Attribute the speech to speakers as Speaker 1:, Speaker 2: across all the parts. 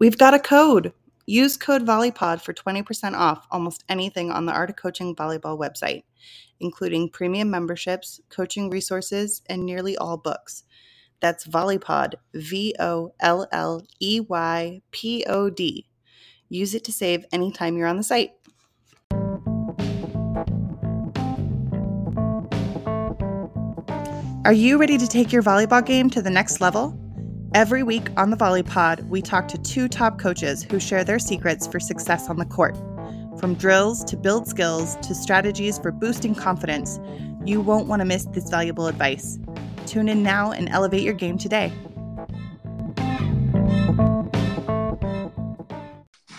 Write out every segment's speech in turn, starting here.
Speaker 1: We've got a code. Use code VolleyPod for 20% off almost anything on the Art of Coaching Volleyball website, including premium memberships, coaching resources, and nearly all books. That's VolleyPod, V O L L E Y P O D. Use it to save anytime you're on the site. Are you ready to take your volleyball game to the next level? Every week on the VolleyPod, we talk to two top coaches who share their secrets for success on the court. From drills to build skills to strategies for boosting confidence, you won't want to miss this valuable advice. Tune in now and elevate your game today.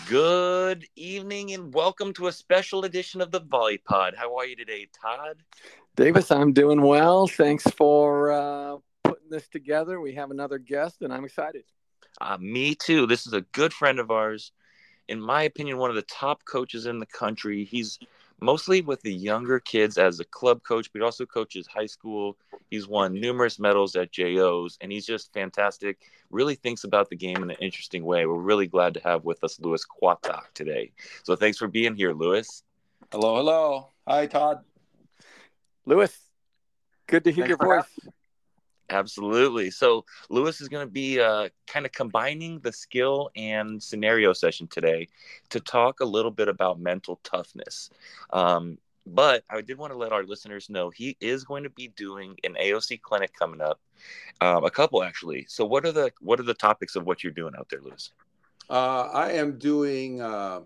Speaker 2: Good evening and welcome to a special edition of the VolleyPod. How are you today, Todd?
Speaker 3: Davis, I'm doing well. Thanks for uh, putting this together. We have another guest, and I'm excited.
Speaker 2: Uh, me too. This is a good friend of ours. In my opinion, one of the top coaches in the country. He's mostly with the younger kids as a club coach, but he also coaches high school. He's won numerous medals at JOs, and he's just fantastic. Really thinks about the game in an interesting way. We're really glad to have with us Luis Cuatok today. So thanks for being here, Luis.
Speaker 4: Hello, hello. Hi, Todd.
Speaker 3: Luis, good to hear
Speaker 4: Thanks
Speaker 3: your voice.
Speaker 2: Absolutely. So Luis is going to be uh, kind of combining the skill and scenario session today to talk a little bit about mental toughness. Um, but I did want to let our listeners know he is going to be doing an AOC clinic coming up, um, a couple actually. So what are the what are the topics of what you're doing out there, Luis?
Speaker 4: Uh, I am doing uh,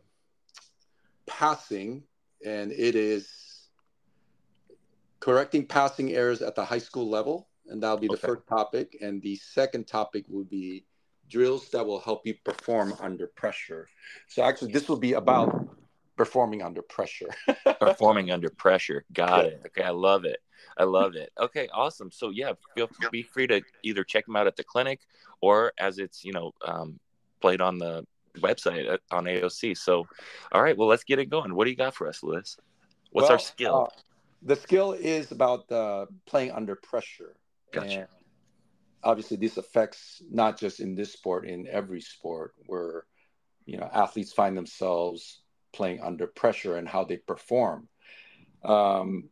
Speaker 4: passing, and it is correcting passing errors at the high school level, and that'll be the
Speaker 2: Okay.
Speaker 4: first topic. And the second topic will be drills that will help you perform under pressure. So actually, this will be about performing under pressure.
Speaker 2: Performing under pressure. Got
Speaker 4: Yeah.
Speaker 2: it. Okay, I love it. I love it. Okay, awesome. So yeah, feel be free to either check them out at the clinic or as it's you know um, played on the website on AOC. So, all right, well let's get it going. What do you got for us, Liz? What's our skill?
Speaker 4: uh, the skill is about uh, playing under pressure.
Speaker 2: Gotcha.
Speaker 4: And obviously, this affects not just in this sport, in every sport where you know athletes find themselves playing under pressure and how they perform. Um,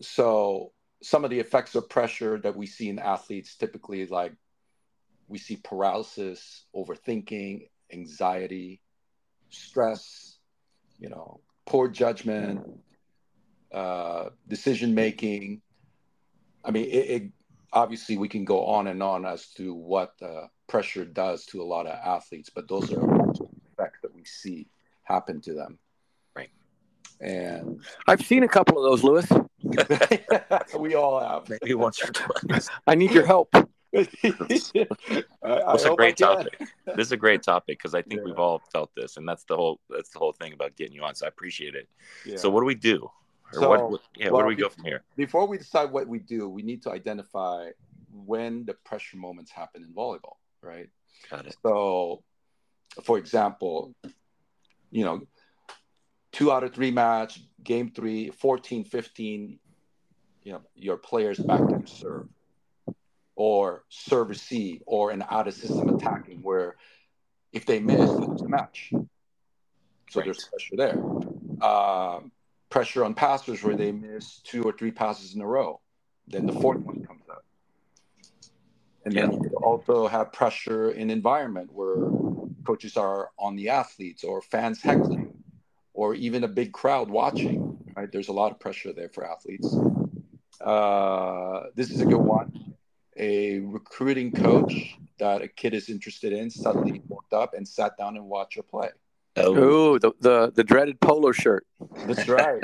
Speaker 4: so some of the effects of pressure that we see in athletes typically like we see paralysis, overthinking, anxiety, stress, you know, poor judgment, uh, decision making. I mean, it, it obviously we can go on and on as to what uh, pressure does to a lot of athletes, but those are effects that we see happen to them.
Speaker 2: Right.
Speaker 4: And
Speaker 3: I've seen a couple of those, Luis.
Speaker 4: we all have.
Speaker 2: Maybe once or twice.
Speaker 3: I need your help.
Speaker 2: That's a great topic. This is a great topic because I think
Speaker 4: Yeah.
Speaker 2: we've all felt this, and that's the whole that's the whole thing about getting you on. So I appreciate it.
Speaker 4: Yeah.
Speaker 2: So what do we do? Or
Speaker 4: So,
Speaker 2: what, what? Yeah, where do we go from here?
Speaker 4: before we decide what we do, we need to identify when the pressure moments happen in volleyball, right?
Speaker 2: Got it.
Speaker 4: So, for example, you know, two out of three match, game three, 14 15, you know, your players back to serve or serve receive or an out of system attacking where if they miss, they lose the match. So
Speaker 2: Right.
Speaker 4: there's pressure there. Um, pressure on passers where they miss two or three passes in a row. Then the fourth one comes up. And then
Speaker 2: Yeah.
Speaker 4: you also have pressure in environment where coaches are on the athletes or fans heckling or even a big crowd watching. Right? There's a lot of pressure there for athletes. Uh, this is a good one. A recruiting coach that a kid is interested in suddenly walked up and sat down and watched your play.
Speaker 2: Oh,
Speaker 3: Ooh, the, the the dreaded polo shirt.
Speaker 4: That's right.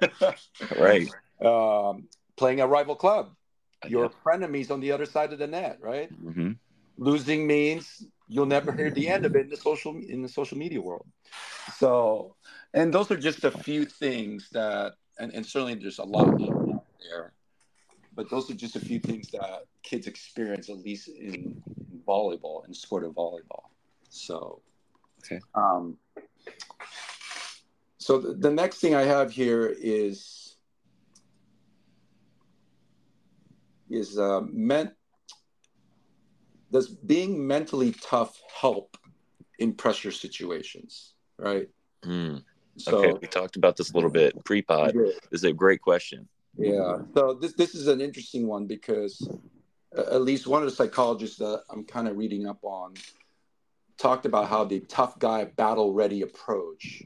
Speaker 2: right.
Speaker 4: um, playing a rival club. Your
Speaker 2: Yeah.
Speaker 4: frenemies on the other side of the net, right?
Speaker 2: Mhm.
Speaker 4: Losing means you'll never hear the end of it in the social in the social media world. So, and those are just a few things that, and, and certainly there's a lot more out there, but those are just a few things that kids experience, at least in, in volleyball, and sport of volleyball. So,
Speaker 2: Okay.
Speaker 4: Um, so the, the next thing I have here is is uh, meant does being mentally tough help in pressure situations, right?
Speaker 2: Mm. So, okay, we talked about this a little bit pre-pod. This is a great question.
Speaker 4: Yeah. So this this is an interesting one because uh, at least one of the psychologists that I'm kind of reading up on talked about how the tough guy battle ready approach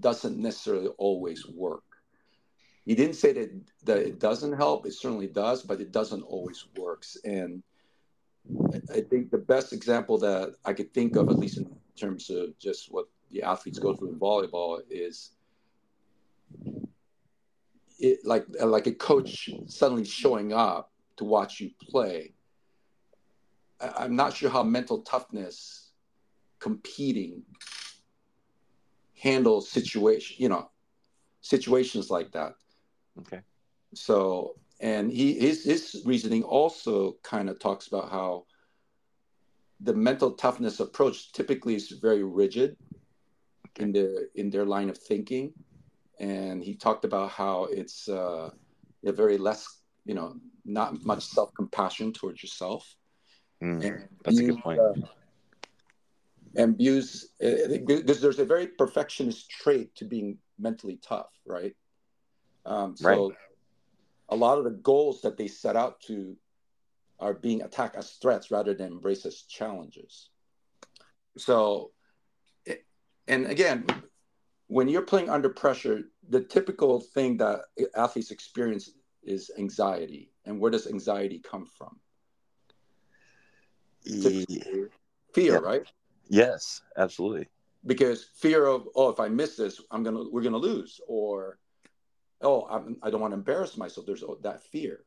Speaker 4: doesn't necessarily always work. He didn't say that that it doesn't help. It certainly does, but it doesn't always works. And I think the best example that I could think of, at least in terms of just what the athletes go through in volleyball, is it like like a coach suddenly showing up to watch you play. I, am not sure how mental toughness competing handles situation, you know, situations like that.
Speaker 2: Okay.
Speaker 4: So, and he his his reasoning also kind of talks about how the mental toughness approach typically is very rigid in the in their line of thinking and he talked about how it's uh, a very less, you know, not much self compassion towards yourself.
Speaker 2: Mm, that's a good point. Uh,
Speaker 4: and views because there's a very perfectionist trait to being mentally tough, right? Um, so right. a lot of the goals that they set out to are being attacked as threats rather than embraced as challenges. So, and again, when you're playing under pressure, the typical thing that athletes experience is anxiety. And where does anxiety come from? Fear, yeah. right?
Speaker 2: Yes, absolutely.
Speaker 4: Because fear of oh, if I miss this, I'm gonna we're gonna lose, or oh, I'm, I do not want to embarrass myself. There's that fear.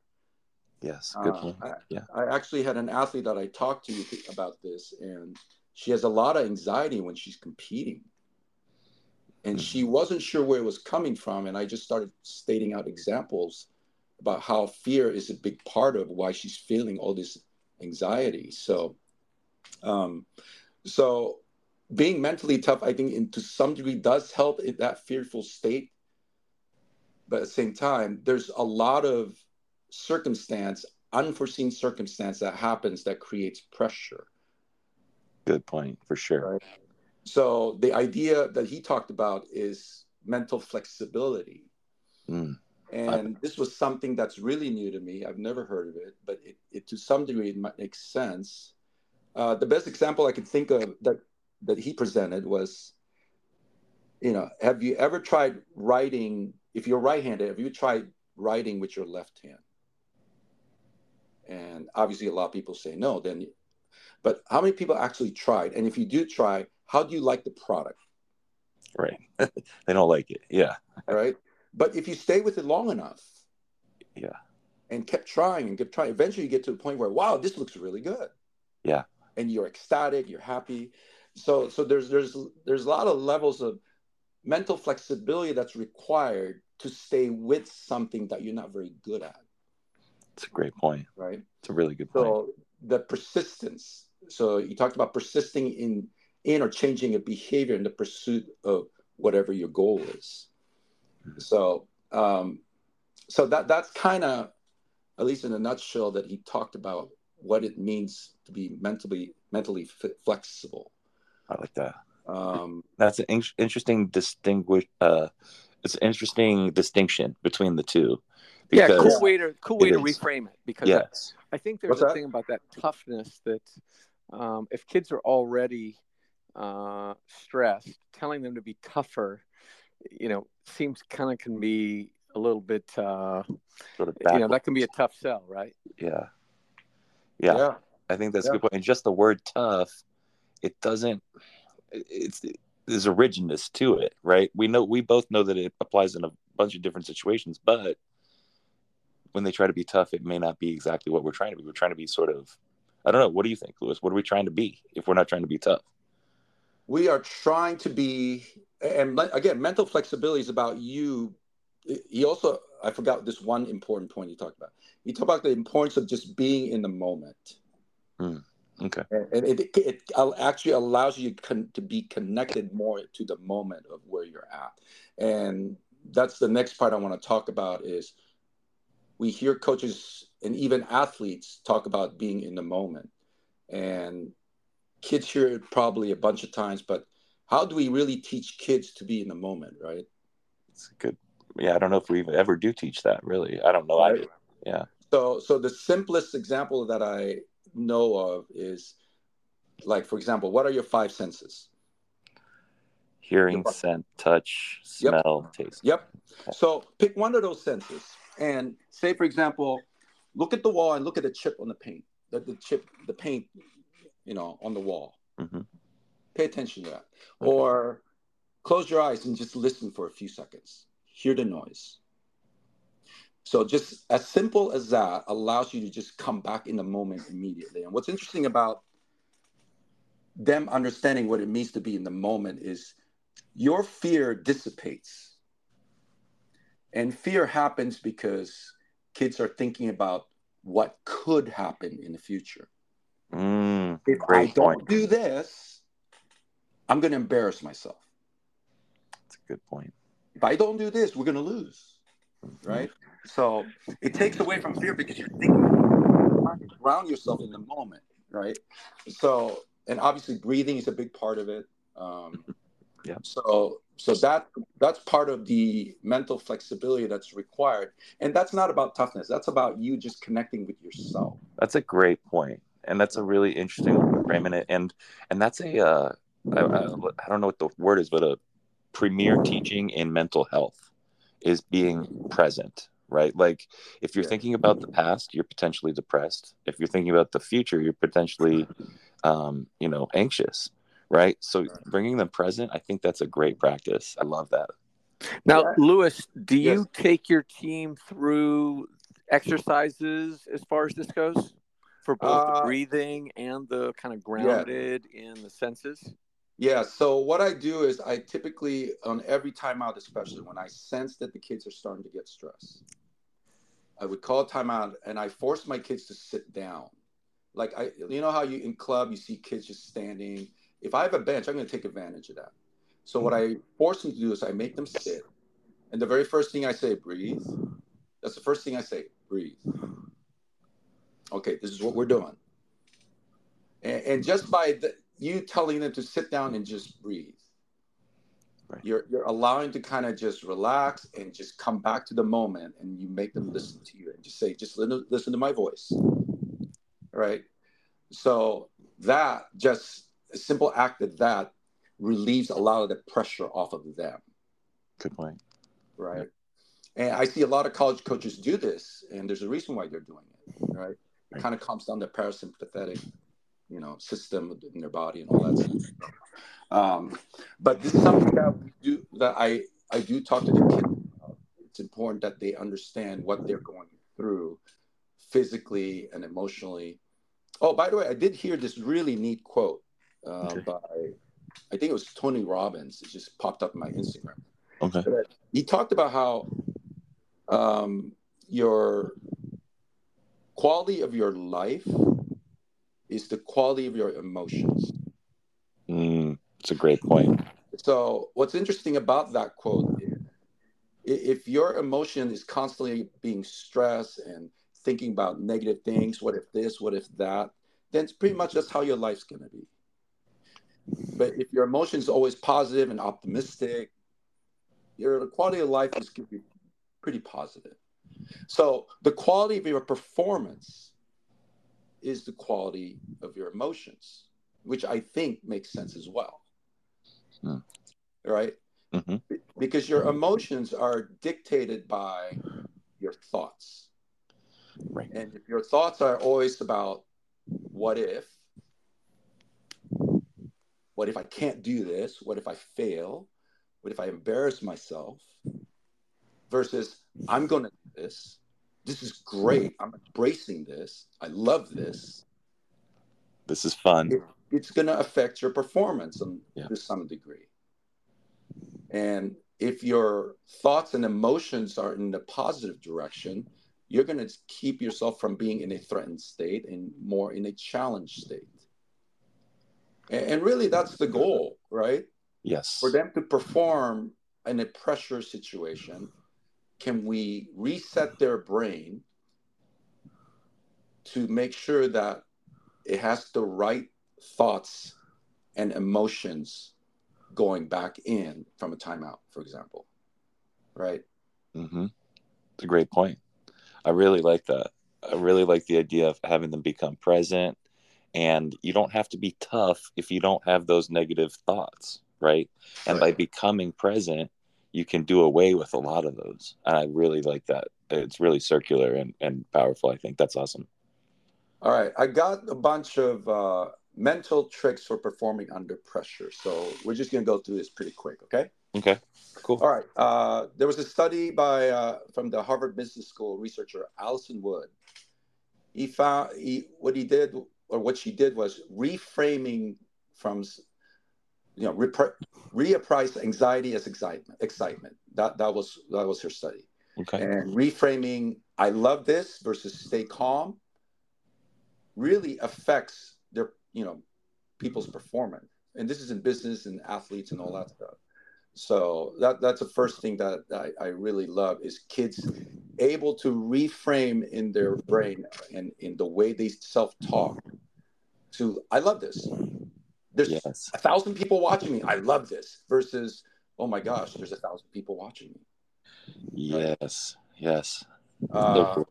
Speaker 2: Yes, good uh, point. Uh, I, yeah,
Speaker 4: I actually had an athlete that I talked to about this, and she has a lot of anxiety when she's competing and she mm-hmm. wasn't sure where it was coming from and i just started stating out examples about how fear is a big part of why she's feeling all this anxiety so um so being mentally tough i think in, to some degree does help in that fearful state but at the same time there's a lot of circumstance unforeseen circumstance that happens that creates pressure
Speaker 2: good point for sure right?
Speaker 4: So the idea that he talked about is mental flexibility. Mm. And this was something that's really new to me. I've never heard of it, but it, it to some degree it might make sense. Uh, the best example I could think of that that he presented was, you know, have you ever tried writing? If you're right-handed, have you tried writing with your left hand? And obviously, a lot of people say no. Then, but how many people actually tried? And if you do try, how do you like the product?
Speaker 2: Right. they don't like it. Yeah.
Speaker 4: Right. But if you stay with it long enough,
Speaker 2: yeah,
Speaker 4: and kept trying and kept trying, eventually you get to the point where, wow, this looks really good.
Speaker 2: Yeah.
Speaker 4: And you're ecstatic, you're happy. So so there's there's there's a lot of levels of mental flexibility that's required to stay with something that you're not very good at.
Speaker 2: It's a great point.
Speaker 4: Right.
Speaker 2: It's a really good point.
Speaker 4: So the persistence. So you talked about persisting in in or changing a behavior in the pursuit of whatever your goal is. So, um, so that that's kind of, at least in a nutshell, that he talked about what it means to be mentally mentally flexible.
Speaker 2: I like that. Um, that's an in- interesting distinguish. Uh, it's an interesting distinction between the two.
Speaker 3: Yeah, cool way to cool way to reframe it because yes. I, I think there's What's a that? thing about that toughness that um, if kids are already uh, stressed, telling them to be tougher, you know, seems kind of can be a little bit, uh, sort of you know, that can be a tough sell, right?
Speaker 2: Yeah. Yeah. yeah. I think that's yeah. a good point. And just the word tough, it doesn't, it's, there's a rigidness to it, right? We know, we both know that it applies in a bunch of different situations, but when they try to be tough, it may not be exactly what we're trying to be. We're trying to be sort of, I don't know. What do you think, Luis? What are we trying to be if we're not trying to be tough?
Speaker 4: we are trying to be and again mental flexibility is about you. He also i forgot this one important point he talked about. He talked about the importance of just being in the moment.
Speaker 2: Mm, okay.
Speaker 4: And it, it, actually allows you to be connected more to the moment of where you're at. And that's the next part i want to talk about is we hear coaches and even athletes talk about being in the moment. And kids hear it probably a bunch of times, but how do we really teach kids to be in the moment, right?
Speaker 2: It's good. Yeah, I don't know if we ever do teach that. Really, I don't know. Right. I, yeah.
Speaker 4: So, so the simplest example that I know of is, like, for example, what are your five senses?
Speaker 2: Hearing, scent, touch, smell,
Speaker 4: yep.
Speaker 2: taste.
Speaker 4: Yep. So pick one of those senses and say, for example, look at the wall and look at the chip on the paint, the, the chip, the paint, you know, on the wall. Mm-hmm. Pay attention to that. Okay. Or close your eyes and just listen for a few seconds. Hear the noise. So just as simple as that allows you to just come back in the moment immediately. And what's interesting about them understanding what it means to be in the moment is your fear dissipates. And fear happens because kids are thinking about what could happen in the future.
Speaker 2: Mm,
Speaker 4: if I don't point. do this, I'm going to embarrass myself.
Speaker 2: That's a good point.
Speaker 4: If I don't do this, we're going to lose. Mm-hmm. Right? So it takes away from fear because you're thinking, ground yourself in the moment. Right? So, and obviously breathing is a big part of it. Um,
Speaker 2: yeah.
Speaker 4: So so that that's part of the mental flexibility that's required, and that's not about toughness. That's about you just connecting with yourself.
Speaker 2: That's a great point, and that's a really interesting framing it. And and that's a uh, I, I, I don't know what the word is, but a premier teaching in mental health is being present right? Like if you're thinking about the past, you're potentially depressed. If you're thinking about the future, you're potentially, um, you know, anxious right? So bringing them present, I think that's a great practice. I love that.
Speaker 3: Now, yeah. Luis, do you take your team through exercises as far as this goes for both uh, the breathing and the kind of grounded yeah. in the senses?
Speaker 4: Yeah. So what I do is I typically on every timeout, especially when I sense that the kids are starting to get stressed, I would call timeout and I force my kids to sit down. Like I, you know how you in club you see kids just standing if I have a bench, I'm going to take advantage of that. So what I force them to do is I make them sit, and the very first thing I say, breathe. That's the first thing I say, breathe. Okay, this is what we're doing. And, and just by the, you telling them to sit down and just breathe, right. you're you're allowing to kind of just relax and just come back to the moment, and you make them mm-hmm. listen to you and just say, just listen, listen to my voice, right? So that just a simple act of that relieves a lot of the pressure off of them.
Speaker 2: Good point.
Speaker 4: Right. And I see a lot of college coaches do this, and there's a reason why they're doing it. Right. It right. kind of calms down the parasympathetic, you know, system in their body and all that stuff. Um, but this is something that we do that I I do talk to the kids. About. It's important that they understand what they're going through physically and emotionally. Oh, by the way, I did hear this really neat quote uh, okay. by I think it was Tony Robbins. It just popped up in my Instagram.
Speaker 2: Okay.
Speaker 4: He talked about how um, your quality of your life is the quality of your emotions.
Speaker 2: Mm, it's a great point.
Speaker 4: So, what's interesting about that quote is if your emotion is constantly being stressed and thinking about negative things, what if this, what if that, then it's pretty much that's how your life's going to be. But if your emotion is always positive and optimistic, your quality of life is going to be pretty positive. So the quality of your performance is the quality of your emotions, which I think makes sense as well. Hmm. Right? Mm-hmm. Because your emotions are dictated by your thoughts.
Speaker 2: Right.
Speaker 4: And if your thoughts are always about what if, what if I can't do this? What if I fail? What if I embarrass myself? Versus, I'm going to do this. This is great. I'm embracing this. I love this.
Speaker 2: This is fun.
Speaker 4: It, it's going to affect your performance on, yeah. to some degree. And if your thoughts and emotions are in the positive direction, you're going to keep yourself from being in a threatened state and more in a challenged state. And really, that's the goal, right?
Speaker 2: Yes.
Speaker 4: For them to perform in a pressure situation, can we reset their brain to make sure that it has the right thoughts and emotions going back in from a timeout, for example. Right?
Speaker 2: Mm-hmm. It's a great point. I really like that. I really like the idea of having them become present. And you don't have to be tough if you don't have those negative thoughts, right? And right. by becoming present, you can do away with a lot of those. And I really like that. It's really circular and, and powerful. I think that's awesome.
Speaker 4: All right. I got a bunch of uh, mental tricks for performing under pressure. So we're just going to go through this pretty quick, okay?
Speaker 2: Okay, cool.
Speaker 4: All right. Uh, there was a study by uh, from the Harvard Business School researcher Alison Wood. He found he what he did or what she did was reframing from you know repre- reappraise anxiety as excitement. Excitement. That that was that was her study. Okay. And reframing I love this versus stay calm really affects their you know people's performance and this is in business and athletes and all that stuff so that that's the first thing that I, I really love is kids able to reframe in their brain and in the way they self-talk to i love this there's yes. a thousand people watching me i love this versus oh my gosh there's a thousand people watching me
Speaker 2: yes right? yes
Speaker 4: uh,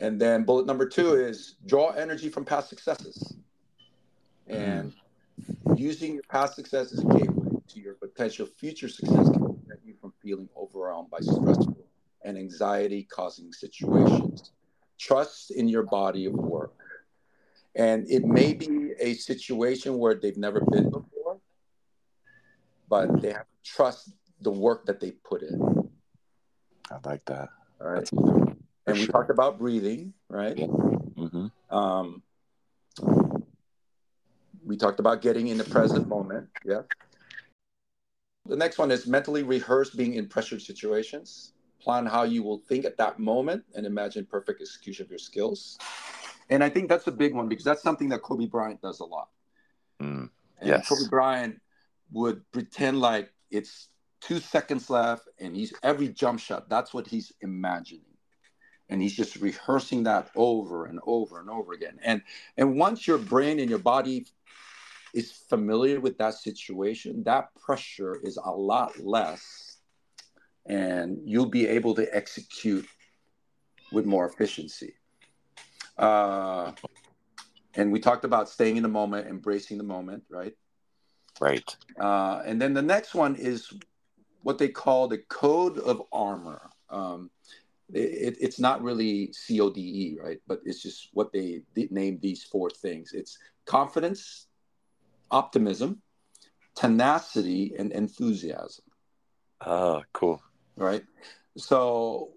Speaker 4: and then bullet number two is draw energy from past successes and using your past success as a gateway to your potential future success can prevent you from feeling overwhelmed by stressful and anxiety causing situations. Trust in your body of work. And it may be a situation where they've never been before, but they have to trust the work that they put in.
Speaker 2: I like that.
Speaker 4: All right. and we talked about breathing, right? Yeah. Mm-hmm. Um, we talked about getting in the present moment. Yeah. The next one is mentally rehearse being in pressured situations. Plan how you will think at that moment and imagine perfect execution of your skills. And I think that's a big one because that's something that Kobe Bryant does a lot. Mm, yes. Kobe Bryant would pretend like it's two seconds left and he's every jump shot, that's what he's imagining. And he's just rehearsing that over and over and over again. And and once your brain and your body is familiar with that situation, that pressure is a lot less, and you'll be able to execute with more efficiency. Uh, and we talked about staying in the moment, embracing the moment, right?
Speaker 2: Right.
Speaker 4: Uh, and then the next one is what they call the code of armor. Um, it, it's not really CODE, right? But it's just what they, name these four things. It's confidence, optimism, tenacity, and enthusiasm.
Speaker 2: Oh, cool.
Speaker 4: Right. So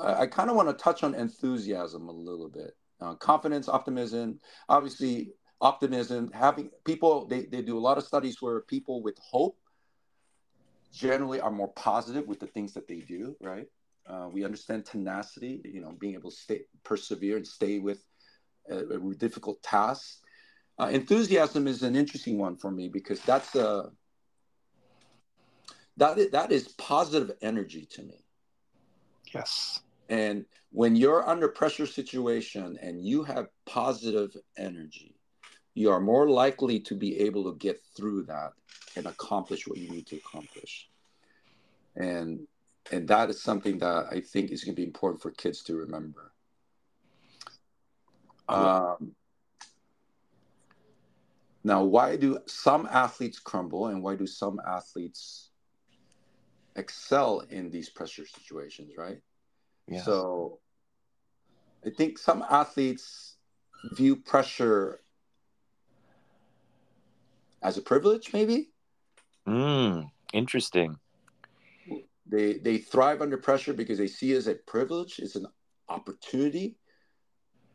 Speaker 4: I, I kind of want to touch on enthusiasm a little bit. Uh, confidence, optimism, obviously, optimism, having people, they, they do a lot of studies where people with hope generally are more positive with the things that they do, right? Uh, we understand tenacity, you know, being able to stay, persevere and stay with a, a difficult task. Uh, enthusiasm is an interesting one for me because that's a that that is positive energy to me.
Speaker 2: Yes.
Speaker 4: And when you're under pressure situation and you have positive energy, you are more likely to be able to get through that and accomplish what you need to accomplish. And and that is something that I think is going to be important for kids to remember. Um, now, why do some athletes crumble and why do some athletes excel in these pressure situations, right? Yeah. So I think some athletes view pressure as a privilege, maybe.
Speaker 2: Mm, interesting.
Speaker 4: They they thrive under pressure because they see it as a privilege, it's an opportunity.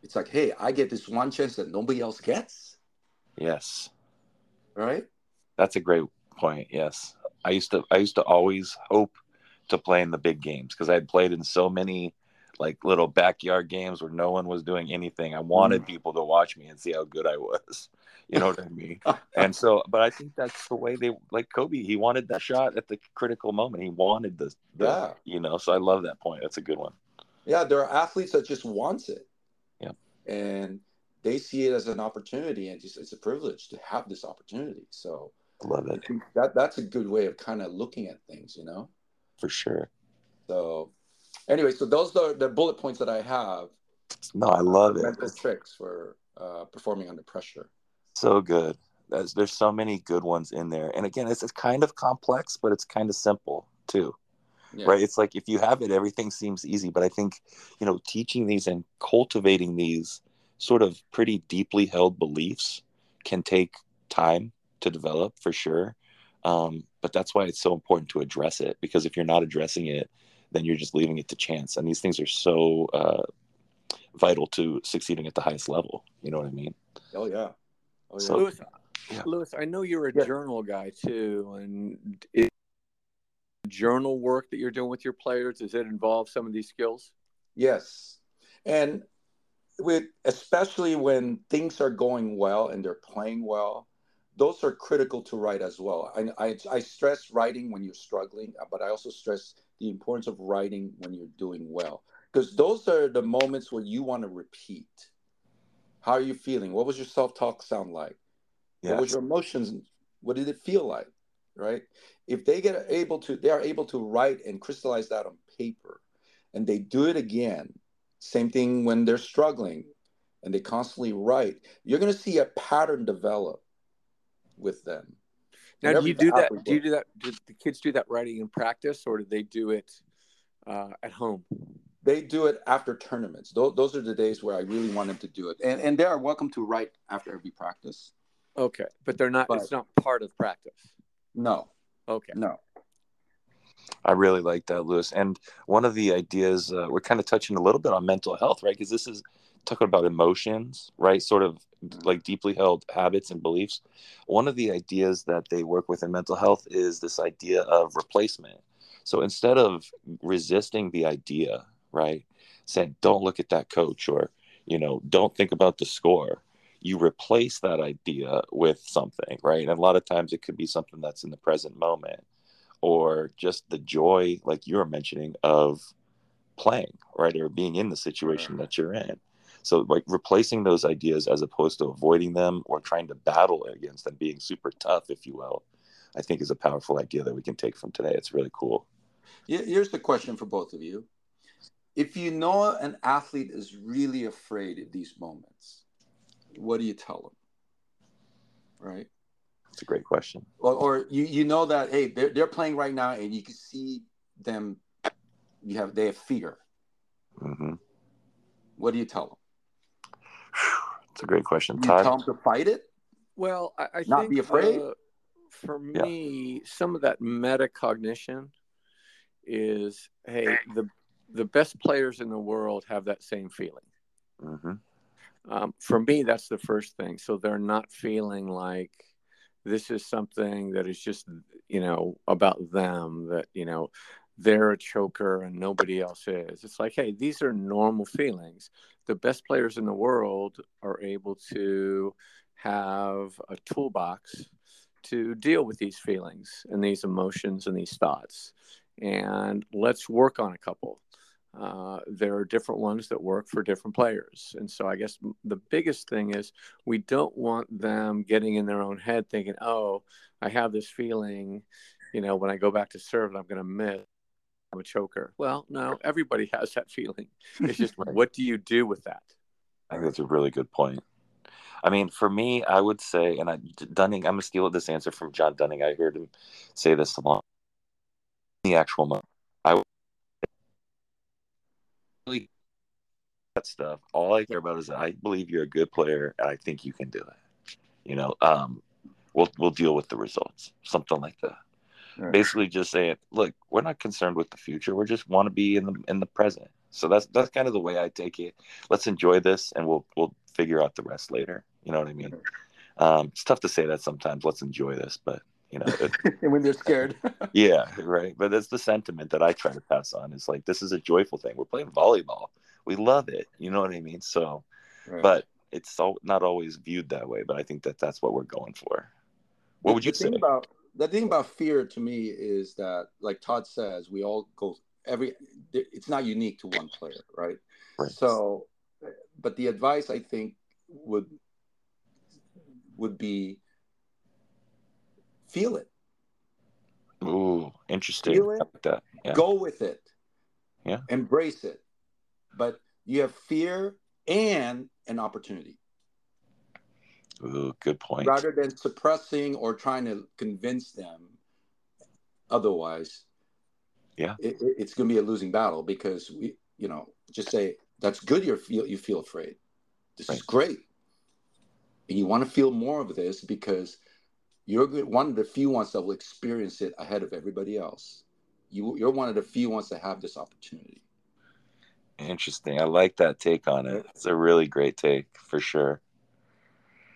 Speaker 4: It's like, hey, I get this one chance that nobody else gets
Speaker 2: Yes.
Speaker 4: Right?
Speaker 2: That's a great point. Yes. I used to I used to always hope to play in the big games because I had played in so many like little backyard games where no one was doing anything. I wanted mm. people to watch me and see how good I was. You know what I mean? and so, but I think that's the way they like Kobe. He wanted that shot at the critical moment. He wanted the, the yeah. you know. So I love that point. That's a good one.
Speaker 4: Yeah, there are athletes that just wants it.
Speaker 2: Yeah,
Speaker 4: and they see it as an opportunity and just it's a privilege to have this opportunity. So I
Speaker 2: love it.
Speaker 4: That that's a good way of kind of looking at things, you know.
Speaker 2: For sure.
Speaker 4: So, anyway, so those are the bullet points that I have.
Speaker 2: No, I love it.
Speaker 4: Mental tricks for uh, performing under pressure.
Speaker 2: So good. There's, there's so many good ones in there, and again, it's, it's kind of complex, but it's kind of simple too. Yeah. Right? It's like if you have it, everything seems easy. But I think you know, teaching these and cultivating these sort of pretty deeply held beliefs can take time to develop for sure. Um, but that's why it's so important to address it because if you're not addressing it, then you're just leaving it to chance. And these things are so uh, vital to succeeding at the highest level. You know what I mean?
Speaker 4: Oh yeah.
Speaker 3: Oh, yeah. So, Luis, yeah. Luis, I know you're a yeah. journal guy too, and it, journal work that you're doing with your players does it involve some of these skills?
Speaker 4: Yes, and with especially when things are going well and they're playing well, those are critical to write as well. I, I, I, stress writing when you're struggling, uh, but I also stress the importance of writing when you're doing well, because those are the moments where you want to repeat. How are you feeling? What was your self talk sound like? Yes. What was your emotions? What did it feel like? Right? If they get able to, they are able to write and crystallize that on paper, and they do it again. Same thing when they're struggling, and they constantly write. You're going to see a pattern develop with them.
Speaker 3: Now, do you do that? Do you do that? Do the kids do that writing in practice, or do they do it uh, at home?
Speaker 4: They do it after tournaments. Those, those are the days where I really want them to do it, and and they are welcome to write after every practice.
Speaker 3: Okay, but they're not. But, it's not part of practice.
Speaker 4: No.
Speaker 3: Okay.
Speaker 4: No.
Speaker 2: I really like that, Luis. And one of the ideas uh, we're kind of touching a little bit on mental health, right? Because this is talking about emotions, right? Sort of like deeply held habits and beliefs. One of the ideas that they work with in mental health is this idea of replacement. So instead of resisting the idea, right, saying, don't look at that coach or, you know, don't think about the score, you replace that idea with something, right? And a lot of times it could be something that's in the present moment or just the joy, like you were mentioning, of playing, right? Or being in the situation that you're in. So, like replacing those ideas as opposed to avoiding them or trying to battle against them, being super tough, if you will, I think is a powerful idea that we can take from today. It's really cool.
Speaker 4: Here's the question for both of you. If you know an athlete is really afraid at these moments, what do you tell them? Right?
Speaker 2: That's a great question.
Speaker 4: Or, or you, you know that, hey, they're, they're playing right now and you can see them, you have, they have fear. Mm-hmm. What do you tell them?
Speaker 2: It's a great question.
Speaker 4: You Todd? tell them to fight it.
Speaker 3: Well, I, I
Speaker 4: not
Speaker 3: think,
Speaker 4: be afraid. Uh,
Speaker 3: for me, yeah. some of that metacognition is, hey, the the best players in the world have that same feeling. Mm-hmm. Um, for me, that's the first thing. So they're not feeling like this is something that is just, you know, about them. That you know, they're a choker and nobody else is. It's like, hey, these are normal feelings. The best players in the world are able to have a toolbox to deal with these feelings and these emotions and these thoughts. And let's work on a couple. Uh, there are different ones that work for different players. And so I guess the biggest thing is we don't want them getting in their own head thinking, oh, I have this feeling, you know, when I go back to serve, I'm going to miss a choker. Well, no, everybody has that feeling. It's just what do you do with that?
Speaker 2: I think that's a really good point. I mean, for me, I would say, and I, Dunning, I'm gonna steal this answer from John Dunning. I heard him say this a lot. The actual moment, I really that stuff. All I care about is I believe you're a good player, and I think you can do it. You know, um, we'll we'll deal with the results, something like that. Right. Basically, just saying, look, we're not concerned with the future. We just want to be in the in the present. So that's that's kind of the way I take it. Let's enjoy this, and we'll we'll figure out the rest later. You know what I mean? Um, it's tough to say that sometimes. Let's enjoy this, but you know, it,
Speaker 4: and when they're scared.
Speaker 2: yeah, right. But that's the sentiment that I try to pass on. Is like this is a joyful thing. We're playing volleyball. We love it. You know what I mean? So, right. but it's all, not always viewed that way. But I think that that's what we're going for. What would you say
Speaker 4: about the thing about fear to me is that, like Todd says, we all go every. It's not unique to one player, right? right. So, but the advice I think would would be feel it.
Speaker 2: Ooh, interesting. Feel
Speaker 4: it. Like that. Yeah. Go with it.
Speaker 2: Yeah.
Speaker 4: Embrace it. But you have fear and an opportunity.
Speaker 2: Ooh, good point.
Speaker 4: Rather than suppressing or trying to convince them otherwise,
Speaker 2: yeah,
Speaker 4: it, it's going to be a losing battle because we, you know, just say that's good. You feel you feel afraid. This right. is great, and you want to feel more of this because you're one of the few ones that will experience it ahead of everybody else. You, you're one of the few ones that have this opportunity.
Speaker 2: Interesting. I like that take on it. It's a really great take for sure.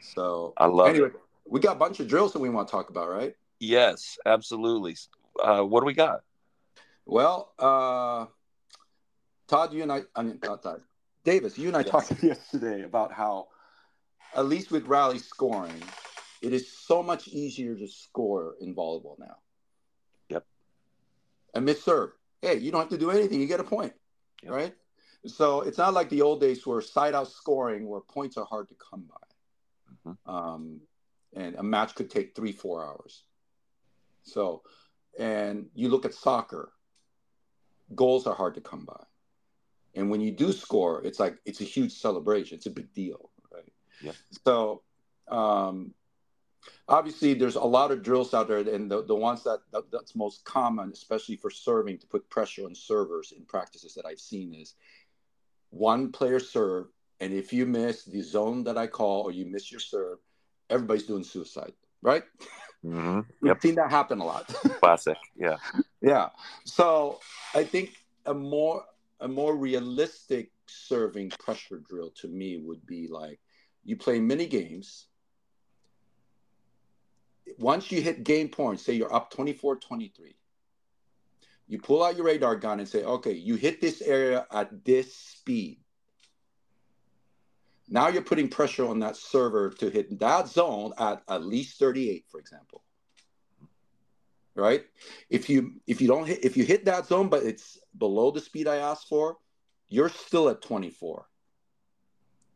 Speaker 4: So
Speaker 2: I love anyway, it.
Speaker 4: We got a bunch of drills that we want to talk about, right?
Speaker 2: Yes, absolutely. Uh, what do we got?
Speaker 4: Well, uh, Todd, you and I, I mean, not Todd, Davis, you and I yes. talked yesterday about how, at least with rally scoring, it is so much easier to score in volleyball now.
Speaker 2: Yep.
Speaker 4: And miss serve. Hey, you don't have to do anything. You get a point, yep. right? So it's not like the old days where side out scoring, where points are hard to come by. Um, and a match could take three, four hours. So, and you look at soccer, goals are hard to come by. And when you do score, it's like it's a huge celebration. It's a big deal, right?
Speaker 2: Yeah.
Speaker 4: So, um, obviously there's a lot of drills out there and the, the ones that, that, that's most common especially for serving to put pressure on servers in practices that i've seen is one player serve and if you miss the zone that i call or you miss your serve everybody's doing suicide right
Speaker 2: mm-hmm.
Speaker 4: we've yep. seen that happen a lot
Speaker 2: classic yeah
Speaker 4: yeah so i think a more a more realistic serving pressure drill to me would be like you play mini games once you hit game point, say you're up 24 23, you pull out your radar gun and say, okay, you hit this area at this speed. Now you're putting pressure on that server to hit that zone at at least 38, for example. Right? If you if you don't hit if you hit that zone, but it's below the speed I asked for, you're still at 24.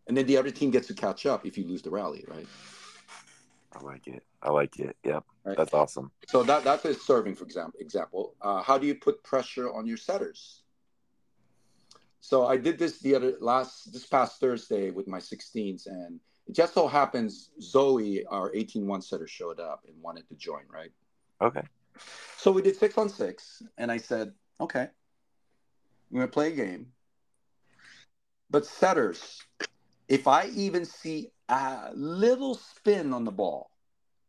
Speaker 4: And then the other team gets to catch up if you lose the rally, right?
Speaker 2: I like it. I like it. Yep, right. that's awesome.
Speaker 4: So that that's a serving, for example. Example. Uh, how do you put pressure on your setters? So I did this the other last this past Thursday with my 16s, and it just so happens Zoe, our 18-1 setter, showed up and wanted to join. Right.
Speaker 2: Okay.
Speaker 4: So we did six on six, and I said, okay, we're gonna play a game. But setters, if I even see a little spin on the ball,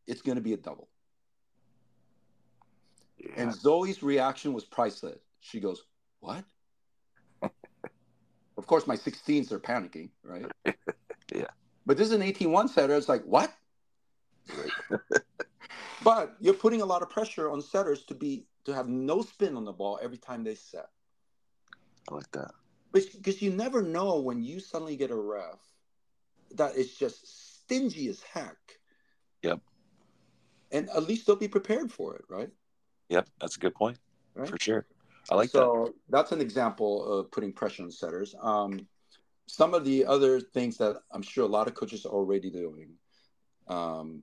Speaker 4: it's to be a double. Yeah. And Zoe's reaction was priceless. She goes, What? Of course, my 16s are panicking, right?
Speaker 2: yeah.
Speaker 4: But this is an 18 1 setter. It's like, What? but you're putting a lot of pressure on setters to be to have no spin on the ball every time they set.
Speaker 2: I like that.
Speaker 4: Because you never know when you suddenly get a ref that is just stingy as heck.
Speaker 2: Yep.
Speaker 4: And at least they'll be prepared for it, right?
Speaker 2: Yep, that's a good point. Right? For sure. I like
Speaker 4: so
Speaker 2: that.
Speaker 4: So that's an example of putting pressure on setters. Um, some of the other things that I'm sure a lot of coaches are already doing, um,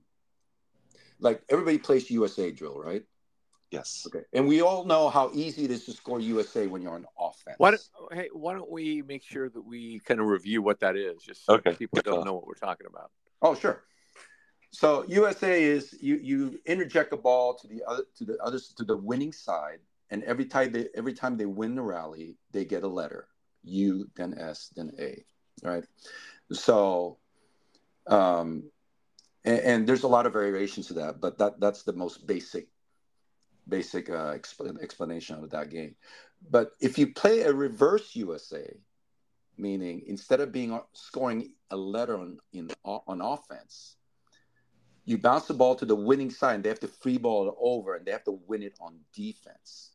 Speaker 4: like everybody plays USA drill, right?
Speaker 2: Yes.
Speaker 4: Okay. And we all know how easy it is to score USA when you're on offense.
Speaker 3: Why don't, hey, why don't we make sure that we kind of review what that is, just so okay. people don't know what we're talking about?
Speaker 4: Oh, sure. So USA is you you interject a ball to the other to the others to the winning side, and every time they every time they win the rally, they get a letter U, then S, then A, right? So, um, and, and there's a lot of variations to that, but that that's the most basic basic uh, expl- explanation of that game. But if you play a reverse USA, meaning instead of being scoring a letter on in on offense, you bounce the ball to the winning side, and they have to free ball it over, and they have to win it on defense.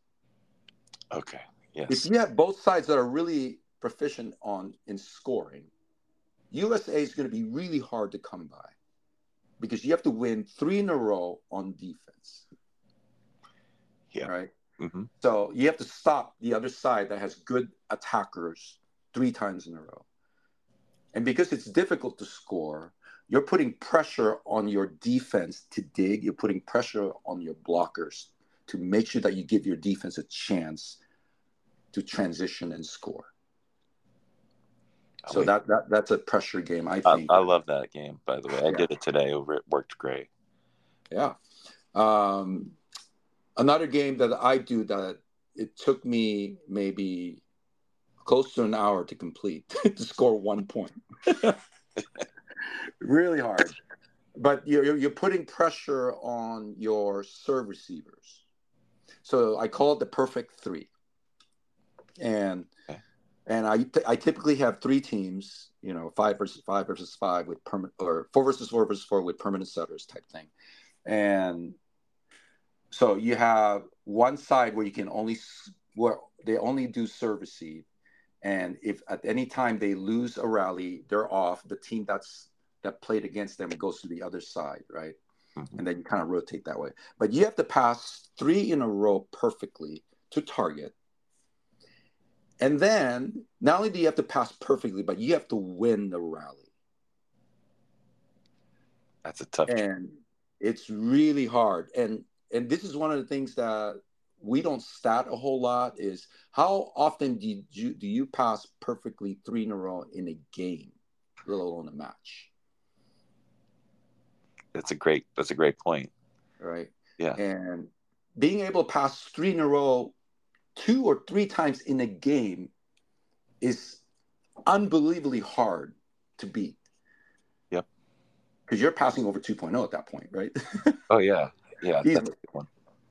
Speaker 2: Okay. Yes.
Speaker 4: If you have both sides that are really proficient on in scoring, USA is going to be really hard to come by because you have to win three in a row on defense.
Speaker 2: Yeah.
Speaker 4: Right.
Speaker 2: Mm-hmm.
Speaker 4: So you have to stop the other side that has good attackers three times in a row. And because it's difficult to score, you're putting pressure on your defense to dig. You're putting pressure on your blockers to make sure that you give your defense a chance to transition and score. So that, that that's a pressure game. I think.
Speaker 2: I, I love that game. By the way, I yeah. did it today. Over it worked great.
Speaker 4: Yeah. Um, another game that I do that it took me maybe close to an hour to complete to score one point. really hard. But you're, you're putting pressure on your serve receivers. So I call it the perfect three. And okay. and I, I typically have three teams, you know, five versus five versus five with permanent or four versus four versus four with permanent setters type thing. And so you have one side where you can only where they only do serve receive, and if at any time they lose a rally, they're off. The team that's that played against them goes to the other side, right? Mm-hmm. And then you kind of rotate that way. But you have to pass three in a row perfectly to target. And then not only do you have to pass perfectly, but you have to win the rally.
Speaker 2: That's a tough.
Speaker 4: And it's really hard. And and this is one of the things that we don't stat a whole lot is how often do you do you pass perfectly three in a row in a game, let alone a match?
Speaker 2: That's a great that's a great point.
Speaker 4: Right.
Speaker 2: Yeah.
Speaker 4: And being able to pass three in a row two or three times in a game is unbelievably hard to beat.
Speaker 2: Yep.
Speaker 4: Because you're passing over 2.0 at that point, right?
Speaker 2: oh yeah. Yeah. Easily.
Speaker 4: one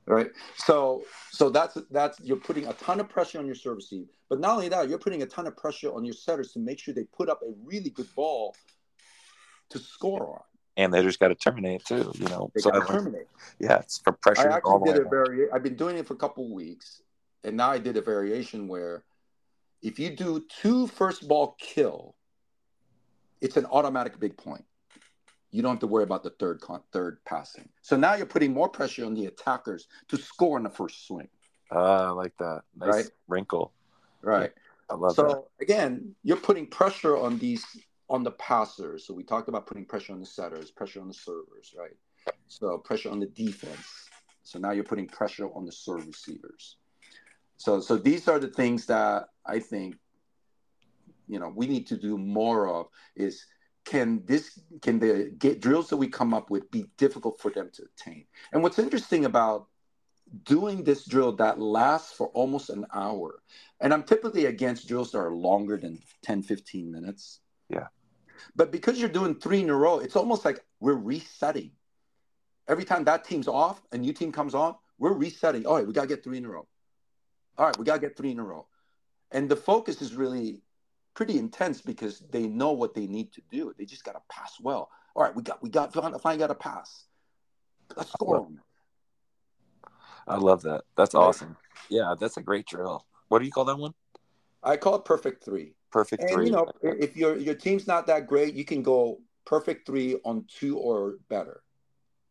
Speaker 4: right so so that's that's you're putting a ton of pressure on your service team but not only that you're putting a ton of pressure on your setters to make sure they put up a really good ball to score on
Speaker 2: and they just got to terminate too you know
Speaker 4: they so got to terminate
Speaker 2: yeah it's for pressure
Speaker 4: i actually did a vari- i've been doing it for a couple weeks and now i did a variation where if you do two first ball kill it's an automatic big point you don't have to worry about the third con- third passing. So now you're putting more pressure on the attackers to score in the first swing.
Speaker 2: Ah, I like that. Nice right? wrinkle.
Speaker 4: Right.
Speaker 2: I love
Speaker 4: so,
Speaker 2: that.
Speaker 4: So again, you're putting pressure on these on the passers. So we talked about putting pressure on the setters, pressure on the servers, right? So pressure on the defense. So now you're putting pressure on the serve receivers. So so these are the things that I think you know we need to do more of is can this can the get drills that we come up with be difficult for them to attain and what's interesting about doing this drill that lasts for almost an hour and i'm typically against drills that are longer than 10 15 minutes
Speaker 2: yeah
Speaker 4: but because you're doing three in a row it's almost like we're resetting every time that team's off a new team comes on we're resetting all right we got to get three in a row all right we got to get three in a row and the focus is really pretty intense because they know what they need to do. They just got to pass well. All right, we got we got finally got to pass. Let's score.
Speaker 2: I love that. That's awesome. Yeah, that's a great drill. What do you call that one?
Speaker 4: I call it perfect three.
Speaker 2: Perfect
Speaker 4: and,
Speaker 2: three.
Speaker 4: You know, if your your team's not that great, you can go perfect three on two or better.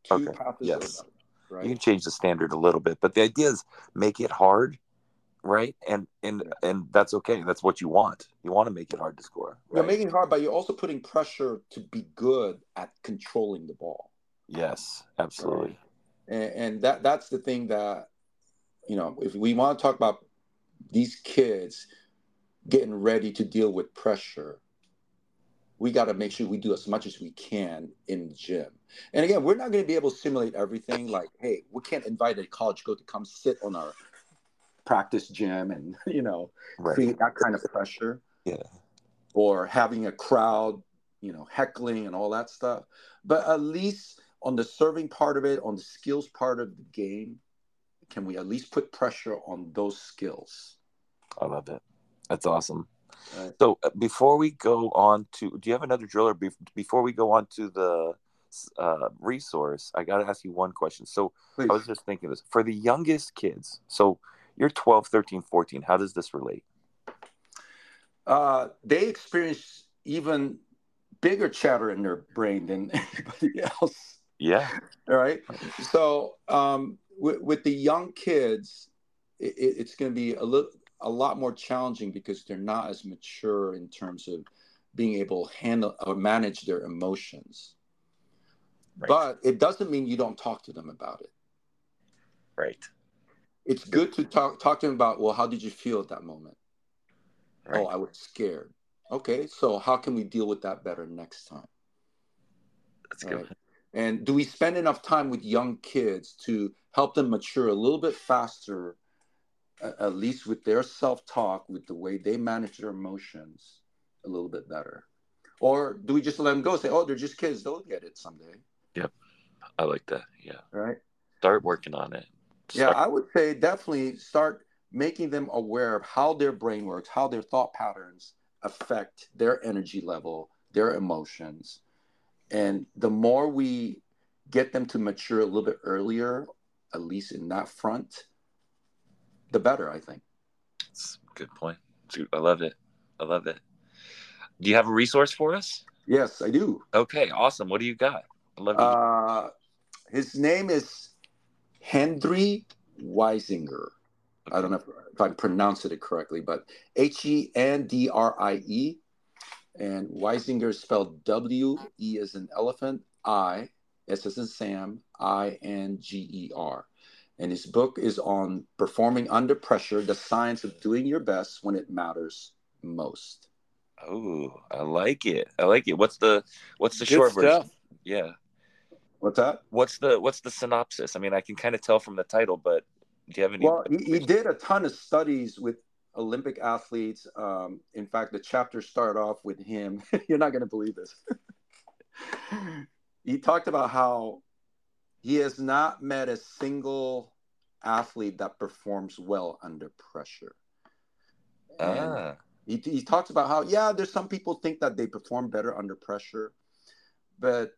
Speaker 4: Two
Speaker 2: okay. passes yes. Better, right? You can change the standard a little bit, but the idea is make it hard right? And and and that's okay. That's what you want. You want to make it hard to score.
Speaker 4: Right? You're making it hard, but you're also putting pressure to be good at controlling the ball.
Speaker 2: Yes, absolutely.
Speaker 4: Right? And, and that that's the thing that you know, if we want to talk about these kids getting ready to deal with pressure, we got to make sure we do as much as we can in the gym. And again, we're not going to be able to simulate everything. Like, hey, we can't invite a college coach to come sit on our practice gym and you know right. create that kind of pressure
Speaker 2: yeah
Speaker 4: or having a crowd you know heckling and all that stuff but at least on the serving part of it on the skills part of the game can we at least put pressure on those skills
Speaker 2: i love it that's awesome right. so uh, before we go on to do you have another driller before we go on to the uh, resource i got to ask you one question so Please. i was just thinking this for the youngest kids so you're 12, 13, 14. How does this relate?
Speaker 4: Uh, they experience even bigger chatter in their brain than anybody else.
Speaker 2: Yeah.
Speaker 4: All right. So um, with, with the young kids, it, it's going to be a little, a lot more challenging because they're not as mature in terms of being able to handle or manage their emotions. Right. But it doesn't mean you don't talk to them about it.
Speaker 2: Right.
Speaker 4: It's good to talk talk to them about, well, how did you feel at that moment? Right. Oh, I was scared. Okay, so how can we deal with that better next time?
Speaker 2: That's right? good.
Speaker 4: And do we spend enough time with young kids to help them mature a little bit faster, at least with their self talk, with the way they manage their emotions a little bit better? Or do we just let them go? Say, oh, they're just kids; they'll get it someday.
Speaker 2: Yep, I like that. Yeah.
Speaker 4: Right.
Speaker 2: Start working on it.
Speaker 4: Start- yeah, I would say definitely start making them aware of how their brain works, how their thought patterns affect their energy level, their emotions. And the more we get them to mature a little bit earlier, at least in that front, the better, I think.
Speaker 2: That's a good point. I love it. I love it. Do you have a resource for us?
Speaker 4: Yes, I do.
Speaker 2: Okay, awesome. What do you got?
Speaker 4: I love uh, his name is Hendrie Weisinger. I don't know if, if I pronounced it correctly, but H E N D R I E. And Weisinger is spelled W E as an elephant, I, S as in Sam, I N G E R. And his book is on performing under pressure, the science of doing your best when it matters most.
Speaker 2: Oh, I like it. I like it. What's the what's the Good short stuff. version? Yeah.
Speaker 4: What's that?
Speaker 2: What's the what's the synopsis? I mean, I can kind of tell from the title, but do you have any?
Speaker 4: Well, he, he did a ton of studies with Olympic athletes. Um, in fact, the chapter started off with him. You're not going to believe this. he talked about how he has not met a single athlete that performs well under pressure. Ah. He, he talks about how, yeah, there's some people think that they perform better under pressure, but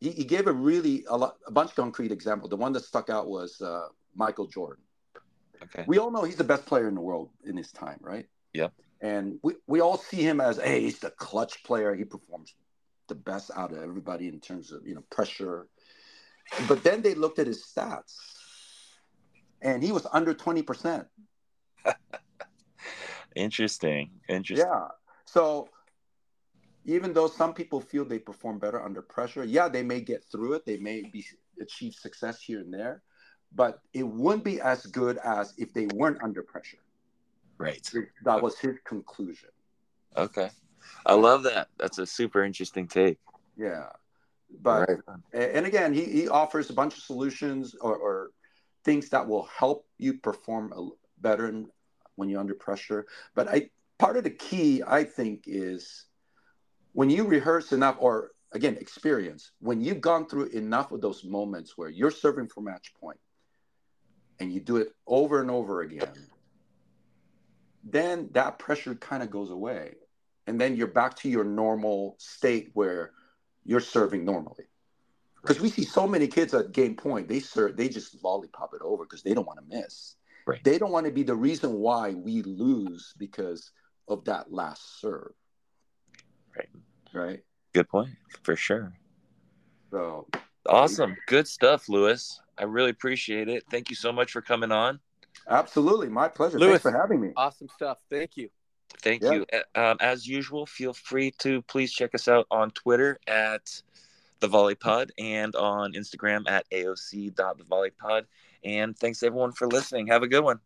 Speaker 4: he, he gave a really a, lot, a bunch of concrete example. The one that stuck out was uh, Michael Jordan. Okay. We all know he's the best player in the world in his time, right?
Speaker 2: Yep.
Speaker 4: And we, we all see him as, hey, he's the clutch player. He performs the best out of everybody in terms of, you know, pressure. But then they looked at his stats and he was under 20%.
Speaker 2: Interesting. Interesting.
Speaker 4: Yeah. So even though some people feel they perform better under pressure, yeah, they may get through it. They may be achieve success here and there but it wouldn't be as good as if they weren't under pressure.
Speaker 2: Right.
Speaker 4: That was his conclusion.
Speaker 2: Okay. I love that. That's a super interesting take.
Speaker 4: Yeah. But, right. and again, he, he offers a bunch of solutions or, or things that will help you perform better when you're under pressure. But I, part of the key, I think, is when you rehearse enough or again experience when you've gone through enough of those moments where you're serving for match point and you do it over and over again, then that pressure kind of goes away. And then you're back to your normal state where you're serving normally. Because we see so many kids at game point, they serve, they just lollipop it over because they don't want to miss. Right. They don't want to be the reason why we lose because of that last serve.
Speaker 2: Right.
Speaker 4: Right.
Speaker 2: Good point, for sure.
Speaker 4: So
Speaker 2: awesome. Good stuff, Luis. I really appreciate it. Thank you so much for coming on.
Speaker 4: Absolutely, my pleasure. Luis, Thanks for having me.
Speaker 3: Awesome stuff. Thank you.
Speaker 2: Thank yeah. you. Um, as usual, feel free to please check us out on Twitter at the VolleyPod and on Instagram at aoc.thevolleypod. And thanks everyone for listening. Have a good one.